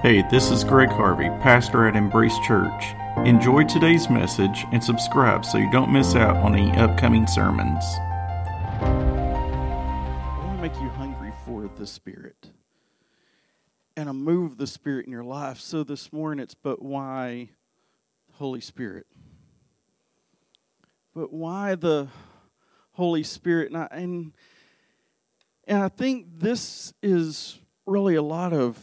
Hey, this is Greg Harvey, pastor at Embrace Church. Enjoy today's message and subscribe so you don't miss out on any upcoming sermons. I want to make you hungry for the Spirit and a move of the Spirit in your life. So this morning it's, but why Holy Spirit? But why the Holy Spirit? And I, and, and I think this is really a lot of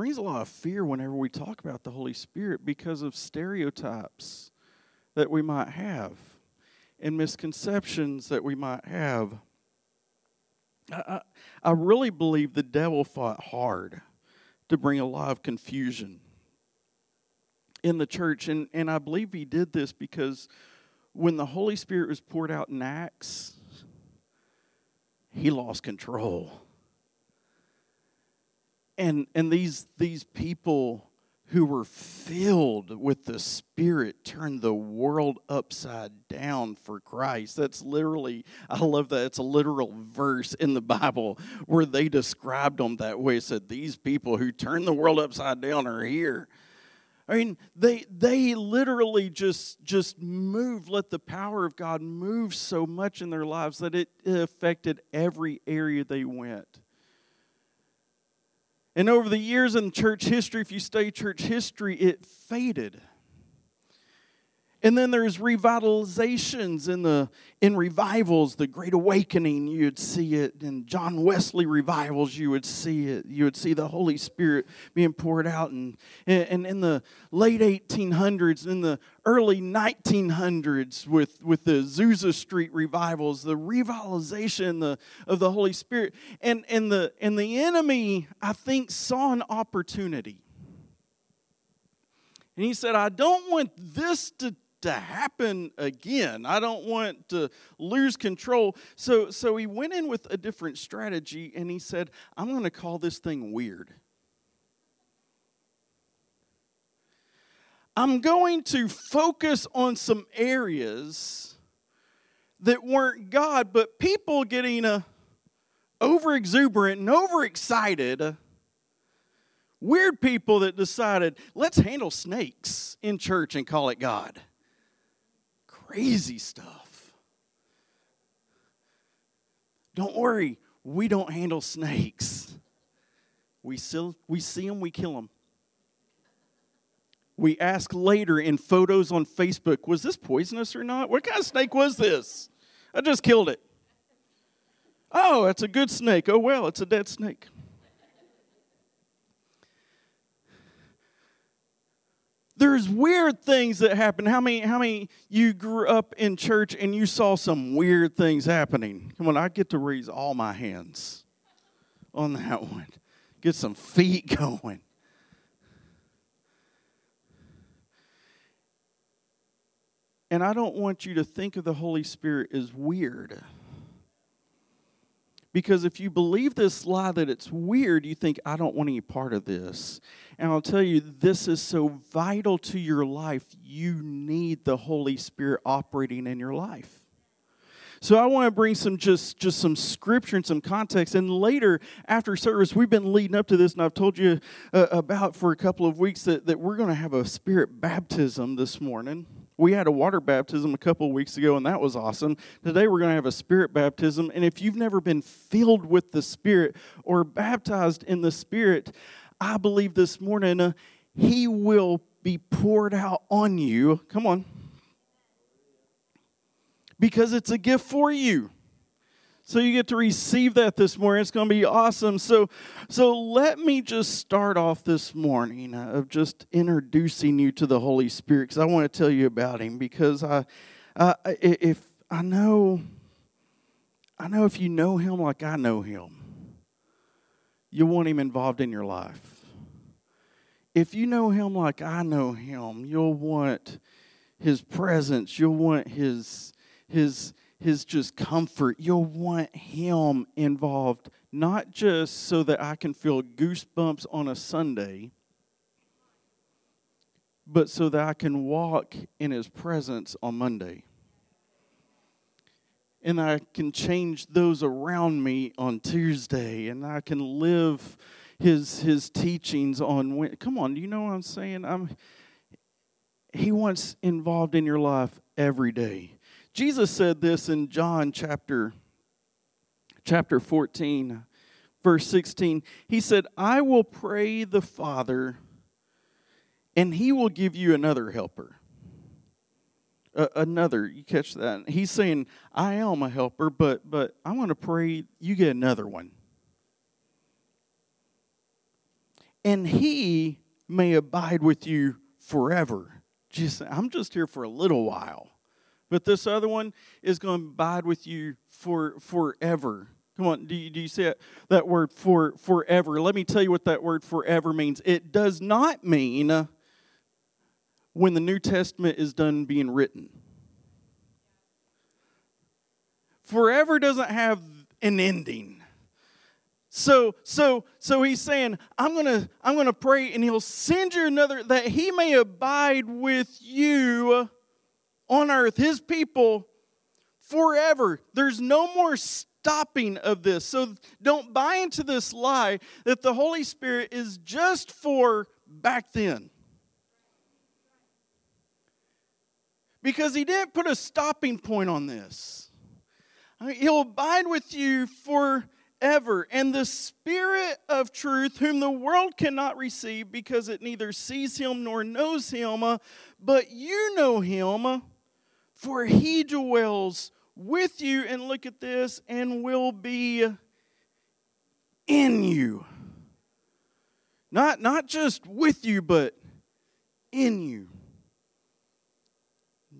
brings a lot of fear whenever we talk about the Holy Spirit because of stereotypes that we might have and misconceptions that we might have. I, I, really believe the devil fought hard to bring a lot of confusion in the church. And, and I believe he did this because when the Holy Spirit was poured out in Acts, he lost control and and these these people who were filled with the spirit turned the world upside down for christ. That's literally i love that. It's a literal verse in the bible where they described them that way. It said these people who turned the world upside down are here. I mean, they they literally just just moved, let the power of God move so much in their lives that it affected every area they went. And over the years in church history, if you study church history, it faded. And then there's revitalizations in the in revivals, the Great Awakening, you'd see it. In John Wesley revivals, you would see it. You would see the Holy Spirit being poured out. And, and in the late 1800s, in the early 1900s, with, with the Azusa Street revivals, the revitalization the, of the Holy Spirit. And, and, the, and the enemy, I think, saw an opportunity. And he said, I don't want this to to happen again. I don't want to lose control. So, so he went in with a different strategy and he said, I'm going to call this thing weird. I'm going to focus on some areas that weren't God, but people getting uh, over exuberant and overexcited weird people that decided, let's handle snakes in church and call it God crazy stuff. Don't worry, we don't handle snakes. We, still, we see them, we kill them. We ask later in photos on Facebook, was this poisonous or not? What kind of snake was this? I just killed it. Oh, that's a good snake. Oh, well, it's a dead snake. There's weird things that happen. How many, how many you grew up in church and you saw some weird things happening? Come on, I get to raise all my hands on that one. Get some feet going. And I don't want you to think of the Holy Spirit as weird. Because if you believe this lie that it's weird, you think, I don't want any part of this. And I'll tell you, this is so vital to your life. You need the Holy Spirit operating in your life. So I want to bring some just just some scripture and some context. And later after service, we've been leading up to this, and I've told you uh, about for a couple of weeks that, that we're going to have a spirit baptism this morning. We had a water baptism a couple of weeks ago, and that was awesome. Today, we're going to have a spirit baptism. And if you've never been filled with the Spirit or baptized in the Spirit, I believe this morning uh, He will be poured out on you. Come on. Because it's a gift for you. So you get to receive that this morning. It's going to be awesome. So, so let me just start off this morning uh, of just introducing you to the Holy Spirit because I want to tell you about Him. Because I, uh, if I know, I know if you know Him like I know Him, you want Him involved in your life. If you know Him like I know Him, you'll want His presence. You'll want His His his just comfort. You'll want him involved, not just so that I can feel goosebumps on a Sunday, but so that I can walk in his presence on Monday. And I can change those around me on Tuesday, and I can live his his teachings on when, come on, do you know what I'm saying? I'm he wants involved in your life every day. Jesus said this in John chapter chapter 14 verse 16. He said, "I will pray the Father and he will give you another helper." Uh, another, you catch that? He's saying, "I am a helper, but but I want to pray you get another one." And he may abide with you forever. Just I'm just here for a little while. But this other one is going to abide with you for forever. Come on, do you, do you see it? that word for forever? Let me tell you what that word forever means. It does not mean when the New Testament is done being written. Forever doesn't have an ending. So so so he's saying, I'm gonna I'm gonna pray and he'll send you another that he may abide with you on earth, his people, forever. There's no more stopping of this. So don't buy into this lie that the Holy Spirit is just for back then. Because he didn't put a stopping point on this. He'll abide with you forever. And the Spirit of truth, whom the world cannot receive because it neither sees him nor knows him, but you know him for he dwells with you, and look at this, and will be in you. Not, not just with you, but in you.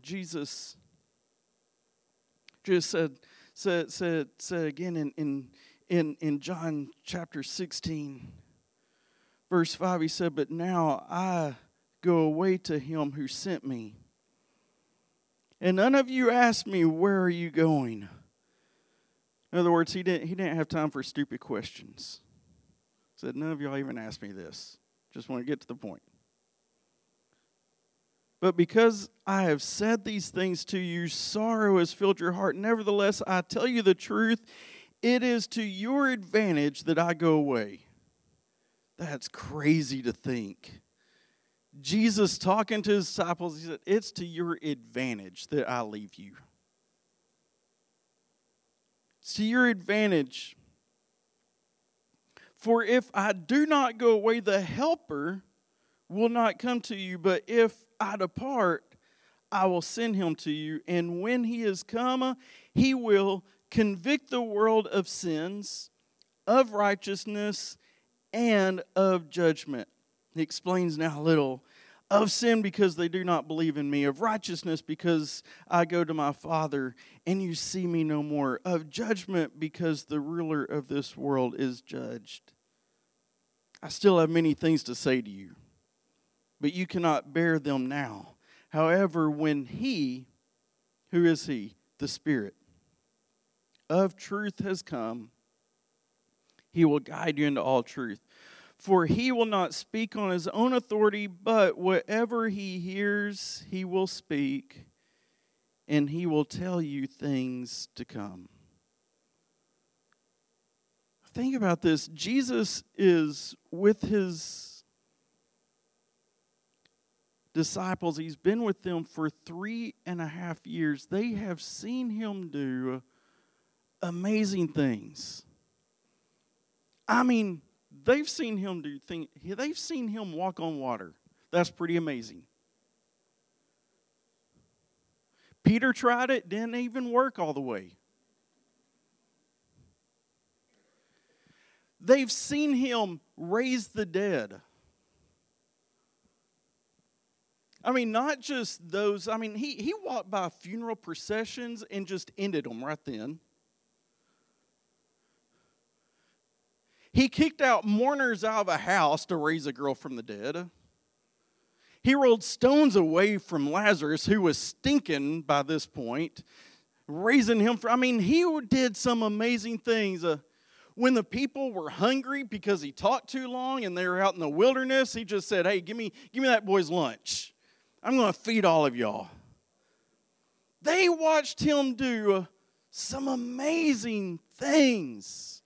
Jesus just said, said, said, said again in, in, in, in John chapter 16, verse 5, he said, But now I go away to him who sent me and none of you asked me, Where are you going? In other words, he didn't, he didn't have time for stupid questions. Said, None of y'all even asked me this. Just want to get to the point. But because I have said these things to you, sorrow has filled your heart. Nevertheless, I tell you the truth. It is to your advantage that I go away. That's crazy to think. Jesus talking to his disciples, he said, It's to your advantage that I leave you. It's to your advantage. For if I do not go away, the Helper will not come to you. But if I depart, I will send him to you. And when he is come, he will convict the world of sins, of righteousness, and of judgment. He explains now a little of sin because they do not believe in me, of righteousness because I go to my Father and you see me no more, of judgment because the ruler of this world is judged. I still have many things to say to you, but you cannot bear them now. However, when He, who is He? The Spirit of truth has come, He will guide you into all truth. For he will not speak on his own authority, but whatever he hears, he will speak, and he will tell you things to come. Think about this Jesus is with his disciples, he's been with them for three and a half years. They have seen him do amazing things. I mean, they've seen him do things, they've seen him walk on water. That's pretty amazing. Peter tried it, didn't even work all the way. They've seen him raise the dead. I mean, not just those, I mean, he, he walked by funeral processions and just ended them right then. He kicked out mourners out of a house to raise a girl from the dead. He rolled stones away from Lazarus, who was stinking by this point, raising him from. I mean, he did some amazing things. Uh, when the people were hungry because he talked too long and they were out in the wilderness, he just said, Hey, give me, give me that boy's lunch. I'm going to feed all of y'all. They watched him do some amazing things.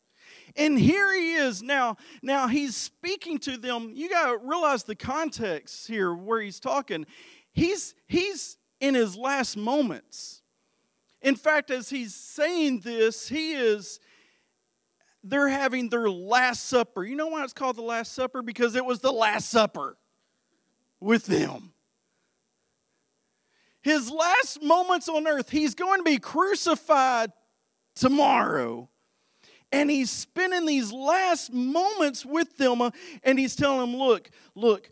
And here he is now. Now he's speaking to them. You got to realize the context here where he's talking. He's he's in his last moments. In fact, as he's saying this, he is they're having their last supper. You know why it's called the last supper? Because it was the last supper with them. His last moments on earth, he's going to be crucified tomorrow. And he's spending these last moments with them, uh, and he's telling them, Look, look,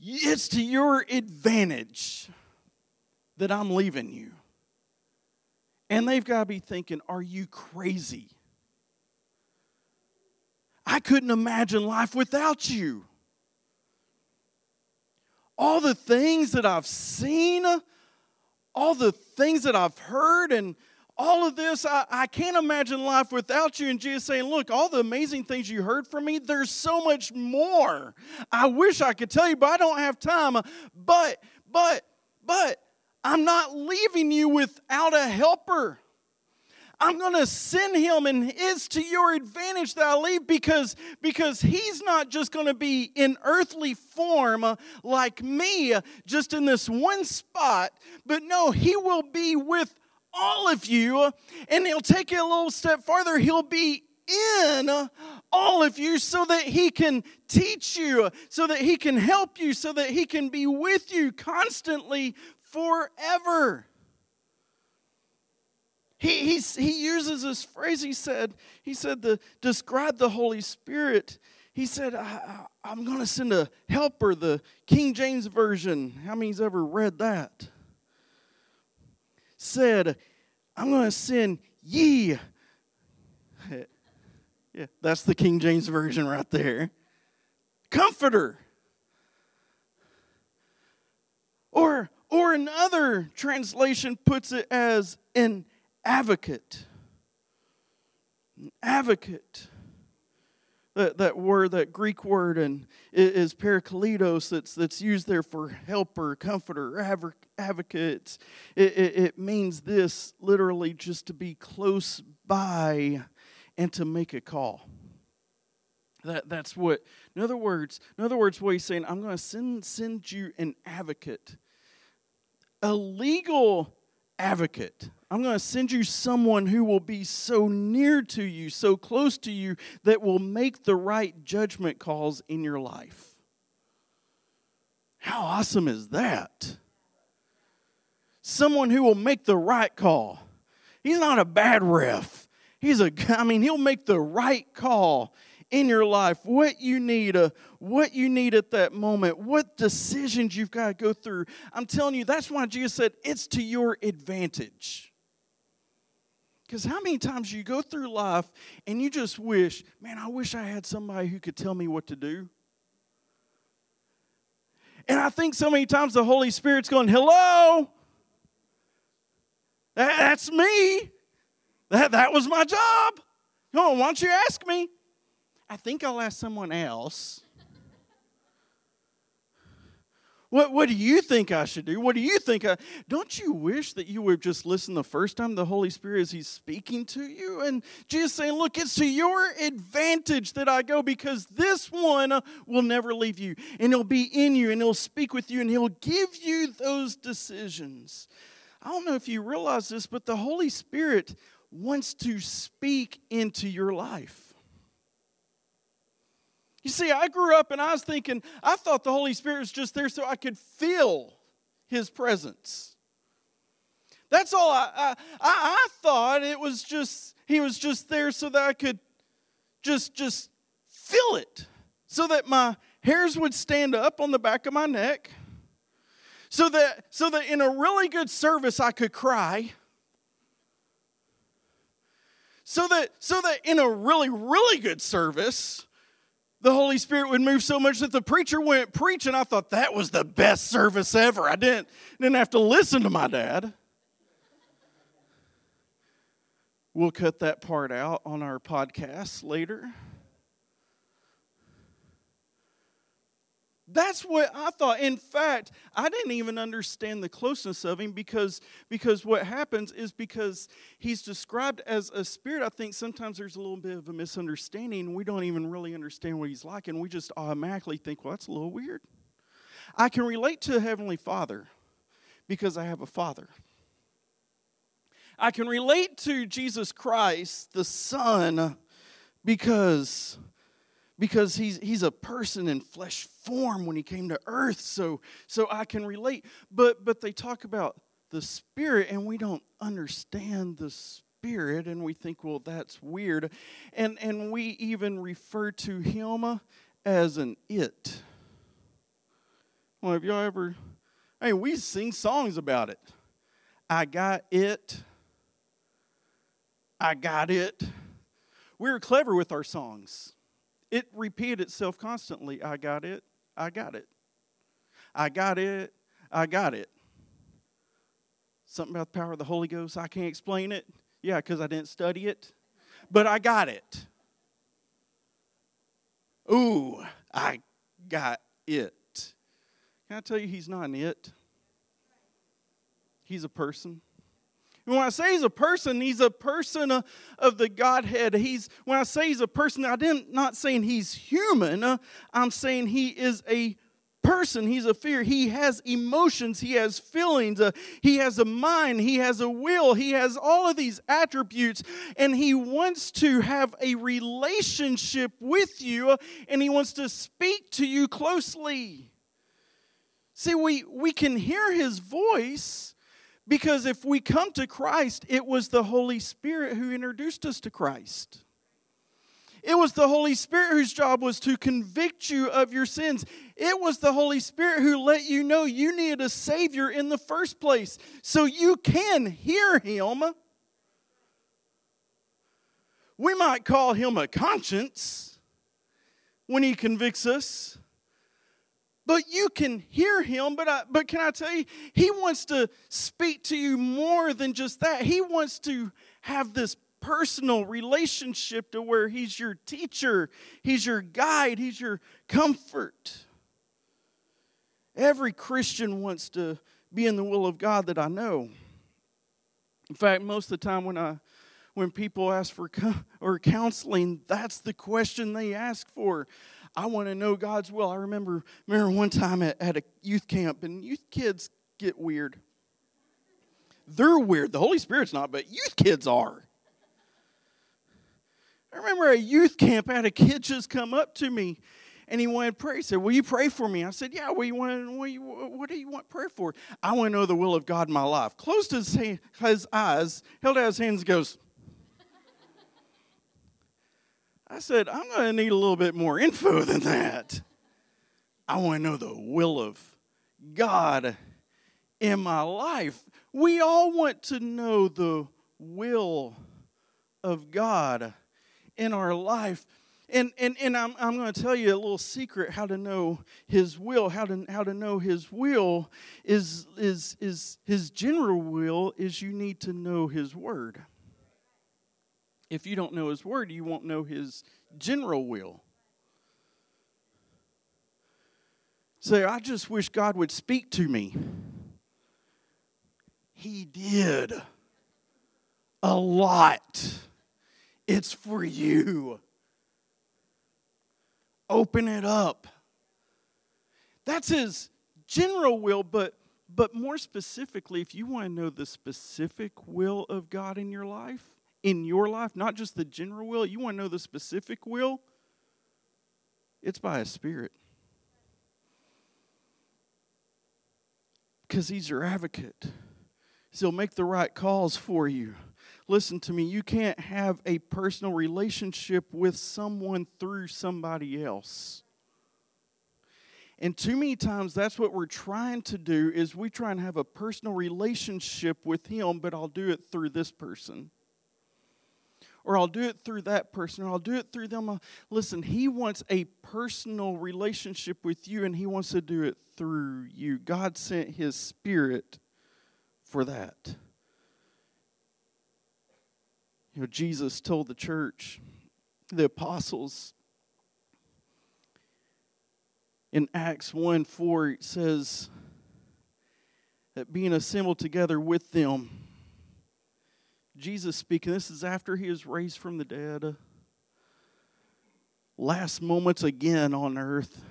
it's to your advantage that I'm leaving you. And they've got to be thinking, Are you crazy? I couldn't imagine life without you. All the things that I've seen, all the things that I've heard, and all of this, I, I can't imagine life without you. And Jesus saying, Look, all the amazing things you heard from me, there's so much more. I wish I could tell you, but I don't have time. But, but, but, I'm not leaving you without a helper. I'm going to send him and it's to your advantage that I leave because because he's not just going to be in earthly form like me just in this one spot but no he will be with all of you and he'll take it a little step farther he'll be in all of you so that he can teach you, so that he can help you, so that he can be with you constantly forever. He, he uses this phrase, he said, he said to describe the Holy Spirit. He said, I, am going to send a helper, the King James Version. How many's ever read that? Said, I'm going to send ye. Yeah, that's the King James Version right there. Comforter. Or, or another translation puts it as an advocate. An advocate. That, that word, that Greek word, and is parakletos. That's that's used there for helper, comforter, advocate. It, it, it means this literally just to be close by and to make a call. That, that's what, in other words, in other words, what he's saying, I'm going to send, send you an advocate, a legal advocate. I'm going to send you someone who will be so near to you, so close to you, that will make the right judgment calls in your life. How awesome is that? Someone who will make the right call. He's not a bad ref. He's a, I mean, he'll make the right call in your life, what you need, uh, what you need at that moment, what decisions you've got to go through. I'm telling you, that's why Jesus said it's to your advantage. Because how many times you go through life and you just wish, man, I wish I had somebody who could tell me what to do? And I think so many times the Holy Spirit's going, hello, that's me. That, that was my job. Oh, why don't you ask me? I think I'll ask someone else. What, what do you think I should do? What do you think? I, don't you wish that you would just listen the first time the Holy Spirit as He's speaking to you? And just saying, look, it's to your advantage that I go because this one will never leave you. And He'll be in you and He'll speak with you and He'll give you those decisions. I don't know if you realize this, but the Holy Spirit wants to speak into your life. You see, I grew up and I was thinking, I thought the Holy Spirit was just there so I could feel His presence. That's all I, I, I, thought it was just, He was just there so that I could just, just feel it. So that my hairs would stand up on the back of my neck. So that, so that in a really good service I could cry so that so that in a really really good service the Holy Spirit would move so much that the preacher went preaching. I thought that was the best service ever. I didn't, didn't have to listen to my dad. We'll cut that part out on our podcast later. That's what I thought. In fact, I didn't even understand the closeness of him because, because what happens is because he's described as a spirit, I think sometimes there's a little bit of a misunderstanding. We don't even really understand what he's like, and we just automatically think, well, that's a little weird. I can relate to the Heavenly Father because I have a father. I can relate to Jesus Christ, the Son, because because he's he's a person in flesh form when he came to earth so so I can relate. But but they talk about the spirit and we don't understand the spirit and we think well that's weird. And and we even refer to him as an it. Well have y'all ever I mean we sing songs about it. I got it. I got it. We are clever with our songs. It repeated itself constantly. I got it. I got it. I got it. I got it. Something about the power of the Holy Ghost. I can't explain it. Yeah, because I didn't study it. But I got it. Ooh, I got it. Can I tell you, he's not an it? He's a person. When I say he's a person, he's a person of the Godhead. He's when I say he's a person, I didn't not saying he's human. I'm saying he is a person. He's a fear. He has emotions. He has feelings. Uh, he has a mind. He has a will. He has all of these attributes, and he wants to have a relationship with you, uh, and he wants to speak to you closely. See, we we can hear his voice because if we come to Christ, it was the Holy Spirit who introduced us to Christ. It was the Holy Spirit whose job was to convict you of your sins. It was the Holy Spirit who let you know you needed a Savior in the first place so you can hear Him. We might call Him a conscience when He convicts us. But you can hear him, but, I, but can I tell you, he wants to speak to you more than just that. He wants to have this personal relationship to where he's your teacher, he's your guide, he's your comfort. Every Christian wants to be in the will of God that I know. In fact, most of the time when I when people ask for or counseling, that's the question they ask for. I want to know God's will. I remember, remember one time at, at a youth camp, and youth kids get weird. They're weird. The Holy Spirit's not, but youth kids are. I remember a youth camp, I had a kid just come up to me and he wanted prayer. He said, Will you pray for me? I said, Yeah, what, you want, what, you, what do you want prayer for? I want to know the will of God in my life. Closed his, his eyes, held out his hands, and goes, I said, I'm going to need a little bit more info than that. I want to know the will of God in my life. We all want to know the will of God in our life. And, and, and I'm, I'm going to tell you a little secret how to know his will how to, how to know his will is, is, is his general will is you need to know his word if you don't know His Word, you won't know His general will. Say, I just wish God would speak to me. He did a lot. It's for you. Open it up. That's His general will, but but more specifically, if you want to know the specific will of God in your life, in your life, not just the general will, you want to know the specific will, it's by a spirit. Because he's your advocate. He'll make the right calls for you. Listen to me, you can't have a personal relationship with someone through somebody else. And too many times that's what we're trying to do is we try and have a personal relationship with him, but I'll do it through this person or I'll do it through that person, or I'll do it through them. Listen, He wants a personal relationship with you, and He wants to do it through you. God sent His Spirit for that. You know, Jesus told the church, the apostles, In Acts 1 4, it says that being assembled together with them, Jesus speaking, this is after he is raised from the dead, last moments again on earth.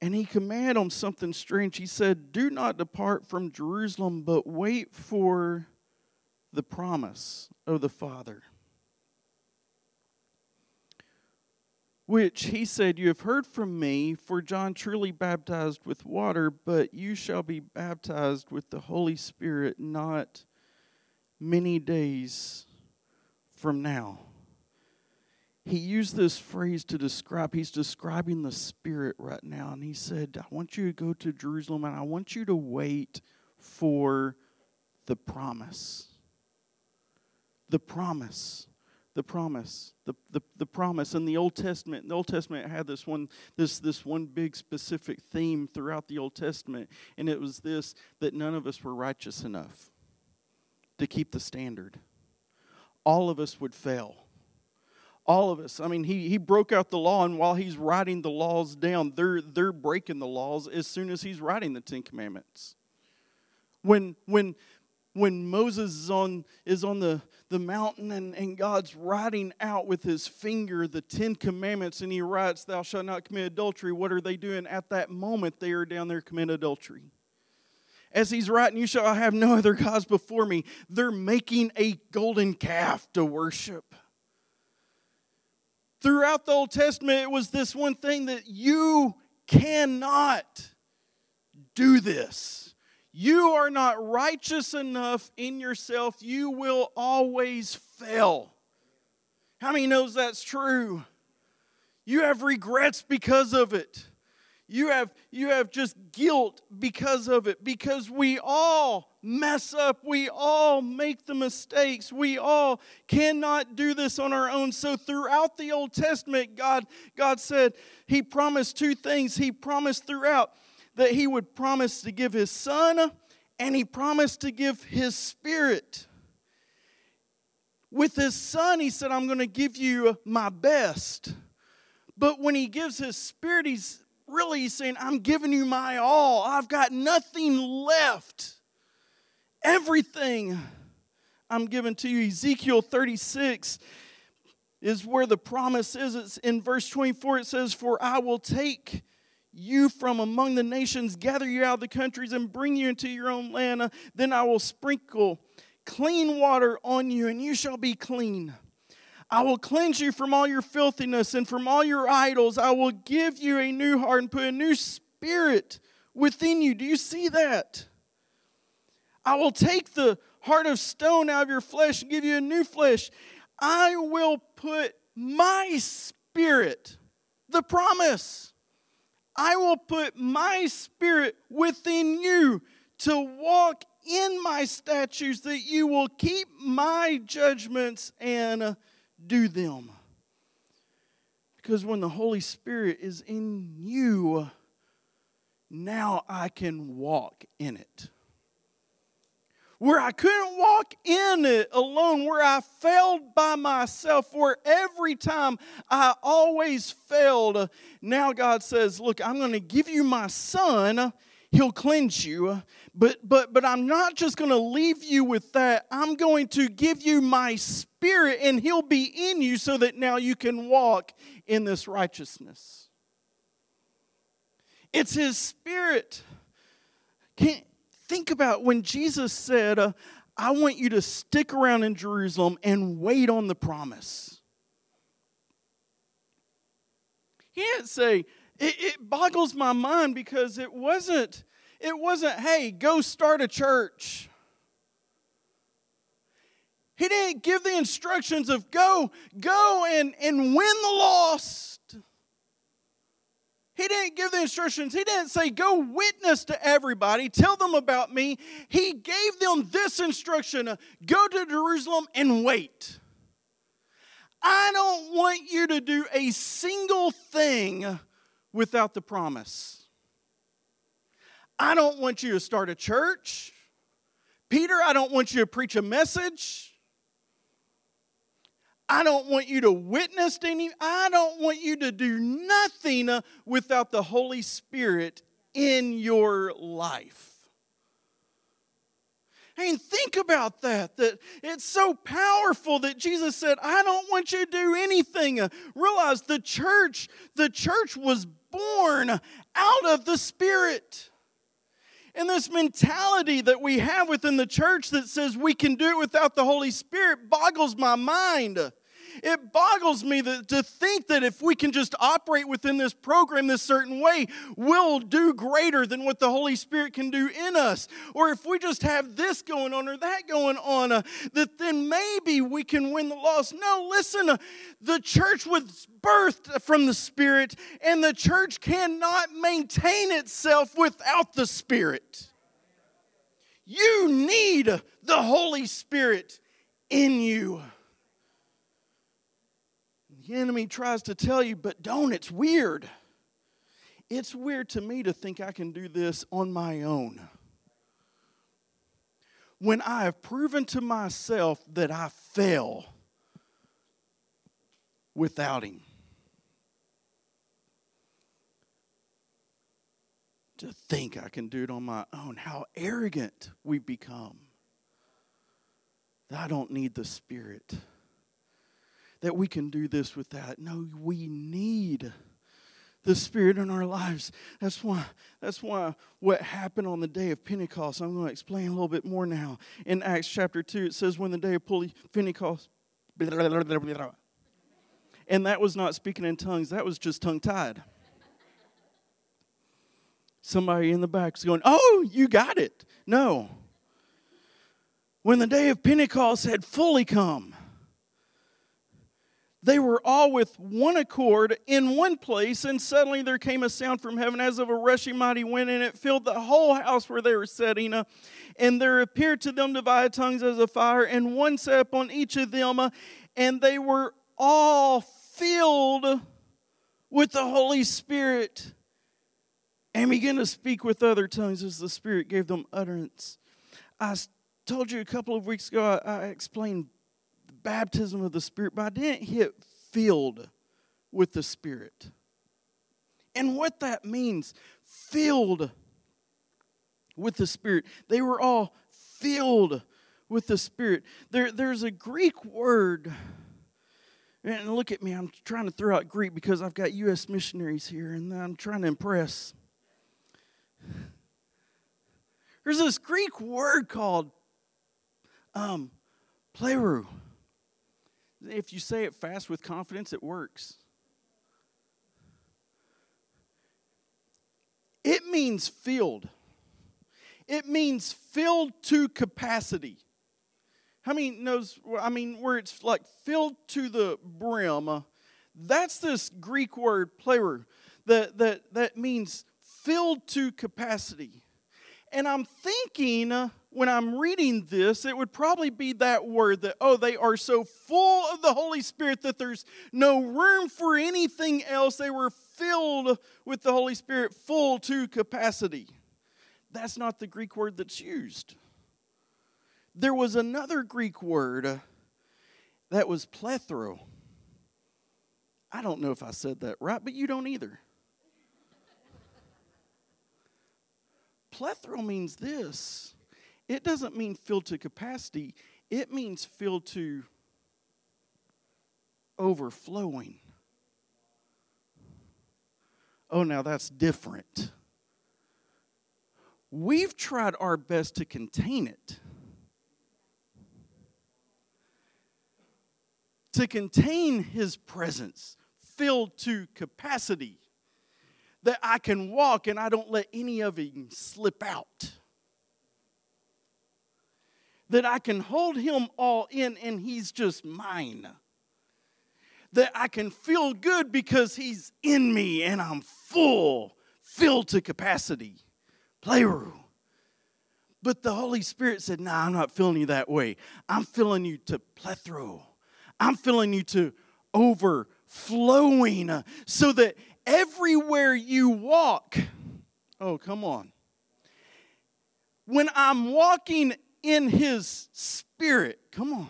And he commanded them something strange. He said, Do not depart from Jerusalem, but wait for the promise of the Father. Which he said, You have heard from me, for John truly baptized with water, but you shall be baptized with the Holy Spirit not many days from now he used this phrase to describe, he's describing the Spirit right now. And he said, I want you to go to Jerusalem and I want you to wait for the promise. The promise. The promise. The, the, the promise. In the Old Testament, the Old Testament had this one, this, this one big specific theme throughout the Old Testament, and it was this that none of us were righteous enough to keep the standard. All of us would fail all of us. I mean, he, he broke out the law, and while he's writing the laws down, they're, they're breaking the laws as soon as he's writing the Ten Commandments. When, when, when Moses is on, is on the, the mountain and, and God's writing out with his finger the Ten Commandments, and he writes, Thou shalt not commit adultery, what are they doing? At that moment, they are down there committing adultery as he's writing, You shall have no other gods before me. They're making a golden calf to worship. Throughout the Old Testament, it was this one thing that you cannot do this. You are not righteous enough in yourself. You will always fail. How many knows that's true? You have regrets because of it. You have you have just guilt because of it because we all mess up. We all make the mistakes. We all cannot do this on our own. So throughout the Old Testament, God, God said He promised two things. He promised throughout that He would promise to give His Son, and He promised to give His Spirit. With His Son, He said, I'm going to give you my best. But when He gives His Spirit, He's really saying, I'm giving you my all. I've got nothing left everything I'm giving to you. Ezekiel 36 is where the promise is. It's in verse 24, it says, For I will take you from among the nations, gather you out of the countries, and bring you into your own land. Uh, then I will sprinkle clean water on you, and you shall be clean. I will cleanse you from all your filthiness and from all your idols. I will give you a new heart and put a new spirit within you. Do you see that? I will take the heart of stone out of your flesh and give you a new flesh. I will put my spirit, the promise, I will put my spirit within you to walk in my statutes that you will keep my judgments and do them. Because when the Holy Spirit is in you, now I can walk in it where I couldn't walk in it alone, where I failed by myself, where every time I always failed. Now God says, Look, I'm going to give you my son. He'll cleanse you. But but but I'm not just going to leave you with that. I'm going to give you my spirit and he'll be in you so that now you can walk in this righteousness. It's his spirit. Can't think about when Jesus said, uh, I want you to stick around in Jerusalem and wait on the promise. He didn't say, it, it boggles my mind because it wasn't, it wasn't, hey, go start a church. He didn't give the instructions of go, go and, and win the lost. He didn't give the instructions. He didn't say, Go witness to everybody, tell them about me. He gave them this instruction uh, go to Jerusalem and wait. I don't want you to do a single thing without the promise. I don't want you to start a church. Peter, I don't want you to preach a message. I don't want you to witness any. I don't want you to do nothing uh, without the Holy Spirit in your life. I mean, think about that. That it's so powerful that Jesus said, I don't want you to do anything. Uh, realize the church, the church was born out of the Spirit. And this mentality that we have within the church that says we can do it without the Holy Spirit boggles my mind. It boggles me that, to think that if we can just operate within this program this certain way, we'll do greater than what the Holy Spirit can do in us. Or if we just have this going on or that going on, uh, that then maybe we can win the lost. No, listen, uh, the church was birthed from the Spirit, and the church cannot maintain itself without the Spirit. You need the Holy Spirit in you. The enemy tries to tell you, but don't, it's weird. It's weird to me to think I can do this on my own. When I have proven to myself that I fail without Him. To think I can do it on my own. How arrogant we become. I don't need the Spirit that we can do this with that. No, we need the Spirit in our lives. That's why, that's why what happened on the day of Pentecost, I'm going to explain a little bit more now. In Acts chapter 2, it says, when the day of Pentecost, and that was not speaking in tongues, that was just tongue tied. Somebody in the back is going, Oh, you got it. No. When the day of Pentecost had fully come, they were all with one accord in one place, and suddenly there came a sound from heaven as of a rushing mighty wind, and it filled the whole house where they were sitting. Uh, and there appeared to them divided tongues as a fire, and one sat upon each of them, uh, and they were all filled with the Holy Spirit and began to speak with other tongues as the Spirit gave them utterance. I told you a couple of weeks ago, I, I explained baptism of the Spirit, but I didn't hit filled with the Spirit. And what that means, filled with the Spirit. They were all filled with the Spirit. There, there's a Greek word, and look at me, I'm trying to throw out Greek because I've got U.S. missionaries here and I'm trying to impress. There's this Greek word called um, pleroo. If you say it fast with confidence, it works. It means filled. It means filled to capacity. How many knows? I mean, where it's like filled to the brim. That's this Greek word "player" that that that means filled to capacity. And I'm thinking uh, when I'm reading this, it would probably be that word that, oh, they are so full of the Holy Spirit that there's no room for anything else. They were filled with the Holy Spirit, full to capacity. That's not the Greek word that's used. There was another Greek word that was plethro. I don't know if I said that right, but you don't either. Plethora means this it doesn't mean filled to capacity, it means filled to overflowing. Oh, now that's different. We've tried our best to contain it. To contain his presence, filled to capacity that I can walk and I don't let any of him slip out. That I can hold him all in and he's just mine. That I can feel good because he's in me and I'm full, filled to capacity. Pleroo. But the Holy Spirit said, Nah, I'm not feeling you that way. I'm feeling you to plethora. I'm feeling you to overflowing uh, so that everywhere you walk. Oh, come on. When I'm walking in His Spirit, come on.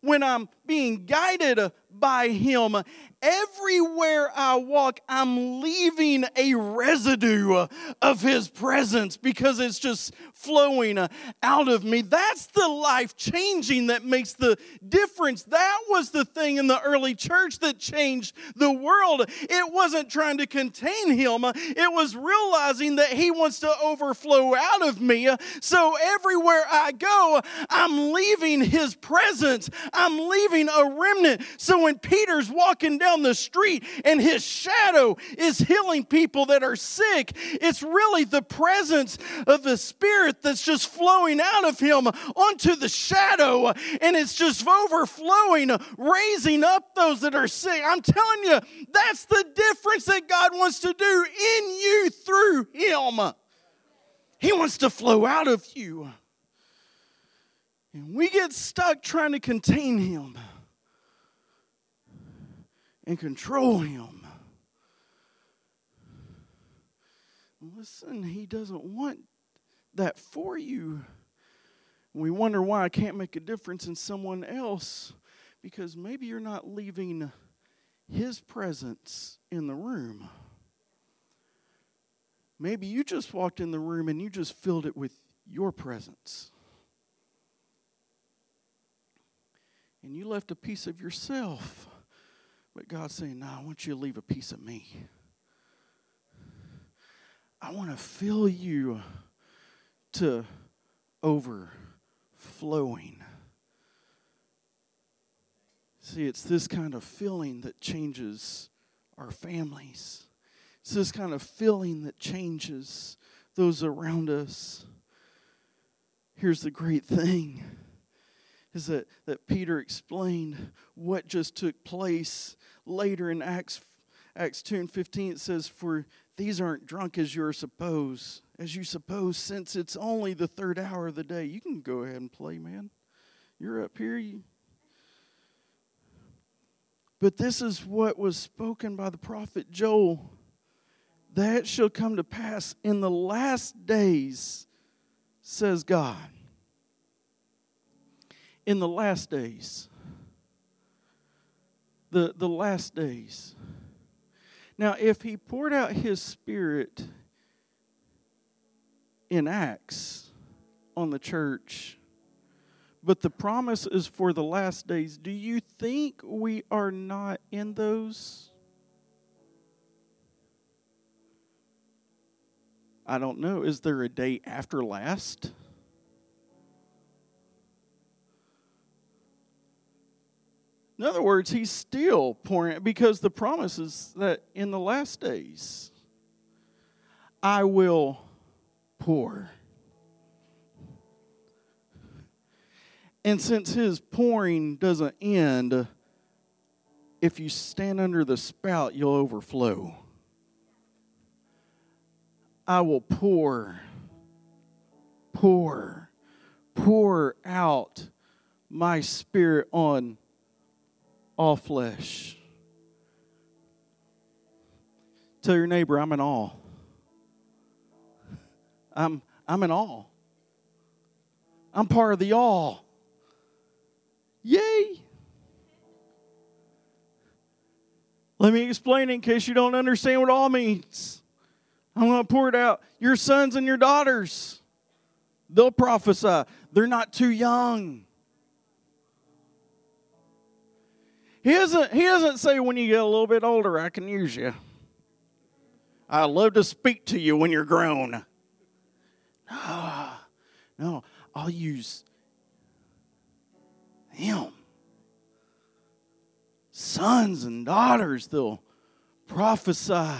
When I'm being guided uh, by Him. Everywhere I walk, I'm leaving a residue of His presence because it's just flowing out of me. That's the life changing that makes the difference. That was the thing in the early church that changed the world. It wasn't trying to contain Him, it was realizing that He wants to overflow out of me. So everywhere I go, I'm leaving His presence, I'm leaving a remnant. So when Peter's walking down the street and his shadow is healing people that are sick, it's really the presence of the Spirit that's just flowing out of him onto the shadow and it's just overflowing, raising up those that are sick. I'm telling you, that's the difference that God wants to do in you through him. He wants to flow out of you. And we get stuck trying to contain him and control him. Listen, he doesn't want that for you. We wonder why I can't make a difference in someone else because maybe you're not leaving his presence in the room. Maybe you just walked in the room and you just filled it with your presence. And you left a piece of yourself. But God's saying, No, I want you to leave a piece of me. I want to fill you to overflowing. See, it's this kind of feeling that changes our families. It's this kind of feeling that changes those around us. Here's the great thing is that, that Peter explained what just took place later in Acts, Acts 2 and 15. It says, For these aren't drunk as you're supposed, as you suppose, since it's only the third hour of the day. You can go ahead and play, man. You're up here. You... But this is what was spoken by the prophet Joel. That shall come to pass in the last days, says God in the last days. The, the last days. Now, if he poured out his spirit in Acts on the church, but the promise is for the last days, do you think we are not in those? I don't know. Is there a day after last? In other words, he's still pouring because the promise is that in the last days, I will pour. And since his pouring doesn't end, if you stand under the spout, you'll overflow. I will pour, pour, pour out my spirit on all flesh. Tell your neighbor, I'm in awe. I'm, I'm in awe. I'm part of the all. Yay! Let me explain in case you don't understand what all means. I'm going to pour it out. Your sons and your daughters, they'll prophesy. They're not too young. He doesn't, he doesn't say when you get a little bit older, I can use you. I love to speak to you when you're grown. No, no, I'll use him. Sons and daughters, they'll prophesy.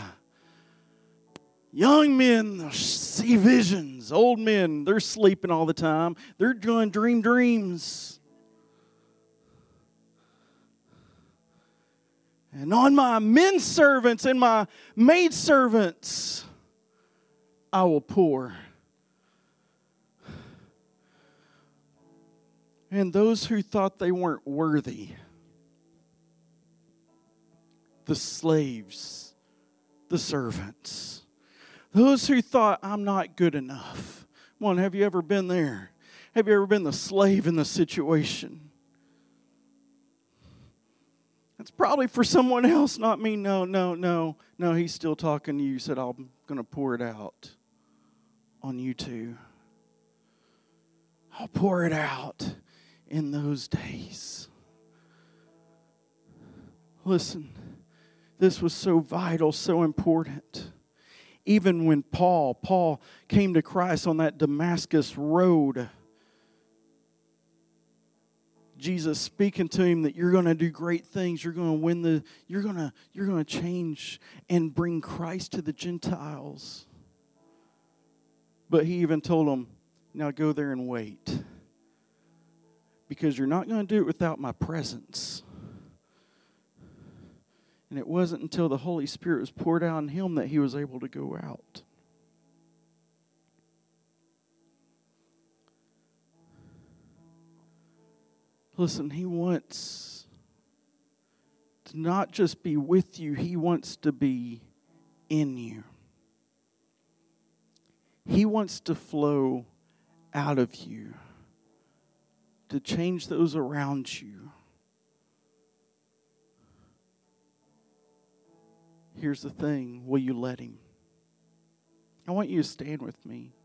Young men see visions. Old men, they're sleeping all the time. They're doing dream dreams. And on my men servants and my maid servants I will pour. And those who thought they weren't worthy, the slaves, the servants, those who thought I'm not good enough. Come on, have you ever been there? Have you ever been the slave in the situation? That's probably for someone else, not me. No, no, no, no. He's still talking to you. He said, I'm going to pour it out on you too. I'll pour it out in those days. Listen, this was so vital, so important. Even when Paul, Paul came to Christ on that Damascus road, Jesus speaking to him that you're going to do great things, you're going to win the you're going to you're going to change and bring Christ to the Gentiles. But he even told him, "Now go there and wait." Because you're not going to do it without my presence. And it wasn't until the Holy Spirit was poured out on him that he was able to go out. Listen, He wants to not just be with you, He wants to be in you. He wants to flow out of you to change those around you. Here's the thing will you let Him? I want you to stand with me.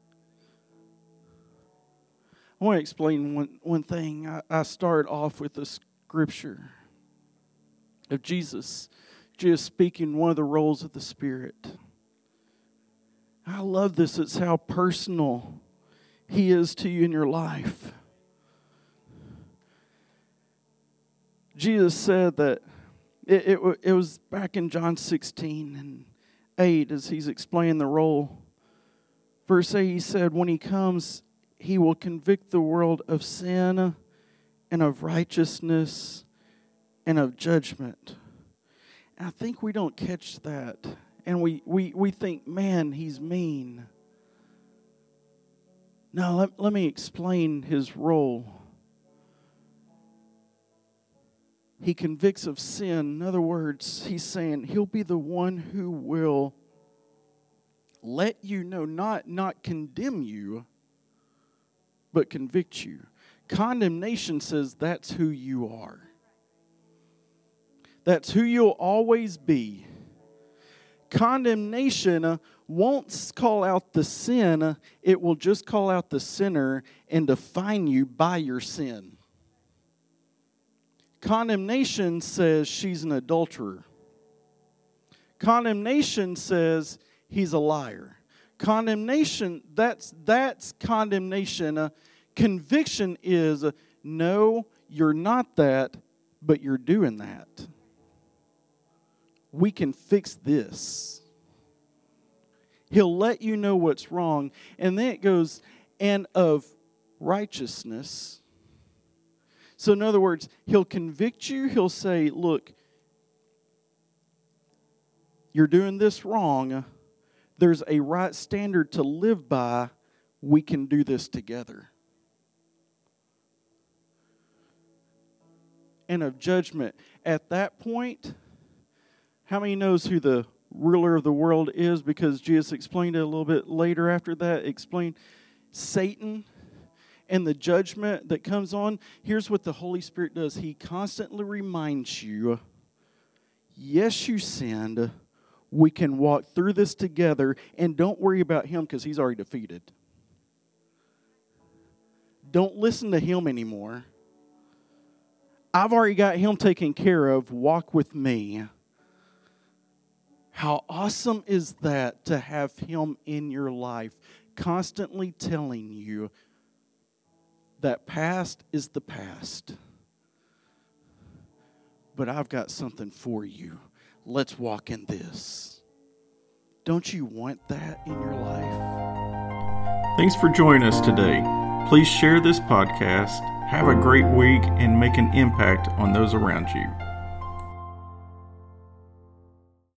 I want to explain one, one thing. I, I start off with the scripture of Jesus just speaking one of the roles of the Spirit. I love this. It's how personal He is to you in your life. Jesus said that it, it, it was back in John 16 and 8 as He's explaining the role. Verse 8, He said, When He comes, he will convict the world of sin and of righteousness and of judgment. And I think we don't catch that. And we, we, we think, man, he's mean. Now, let, let me explain his role. He convicts of sin. In other words, he's saying he'll be the one who will let you know, not, not condemn you, but convict you. Condemnation says that's who you are. That's who you'll always be. Condemnation uh, won't call out the sin, uh, it will just call out the sinner and define you by your sin. Condemnation says she's an adulterer. Condemnation says he's a liar. Condemnation, that's, that's condemnation. Uh, conviction is uh, no, you're not that, but you're doing that. We can fix this. He'll let you know what's wrong. And then it goes, and of righteousness. So, in other words, he'll convict you. He'll say, look, you're doing this wrong there's a right standard to live by, we can do this together. And of judgment. At that point, how many knows who the ruler of the world is? Because Jesus explained it a little bit later after that. Explained Satan and the judgment that comes on. Here's what the Holy Spirit does He constantly reminds you yes, you sinned we can walk through this together and don't worry about him because he's already defeated. Don't listen to him anymore. I've already got him taken care of. Walk with me. How awesome is that to have him in your life, constantly telling you that past is the past. But I've got something for you let's walk in this. Don't you want that in your life? Thanks for joining us today. Please share this podcast, have a great week, and make an impact on those around you.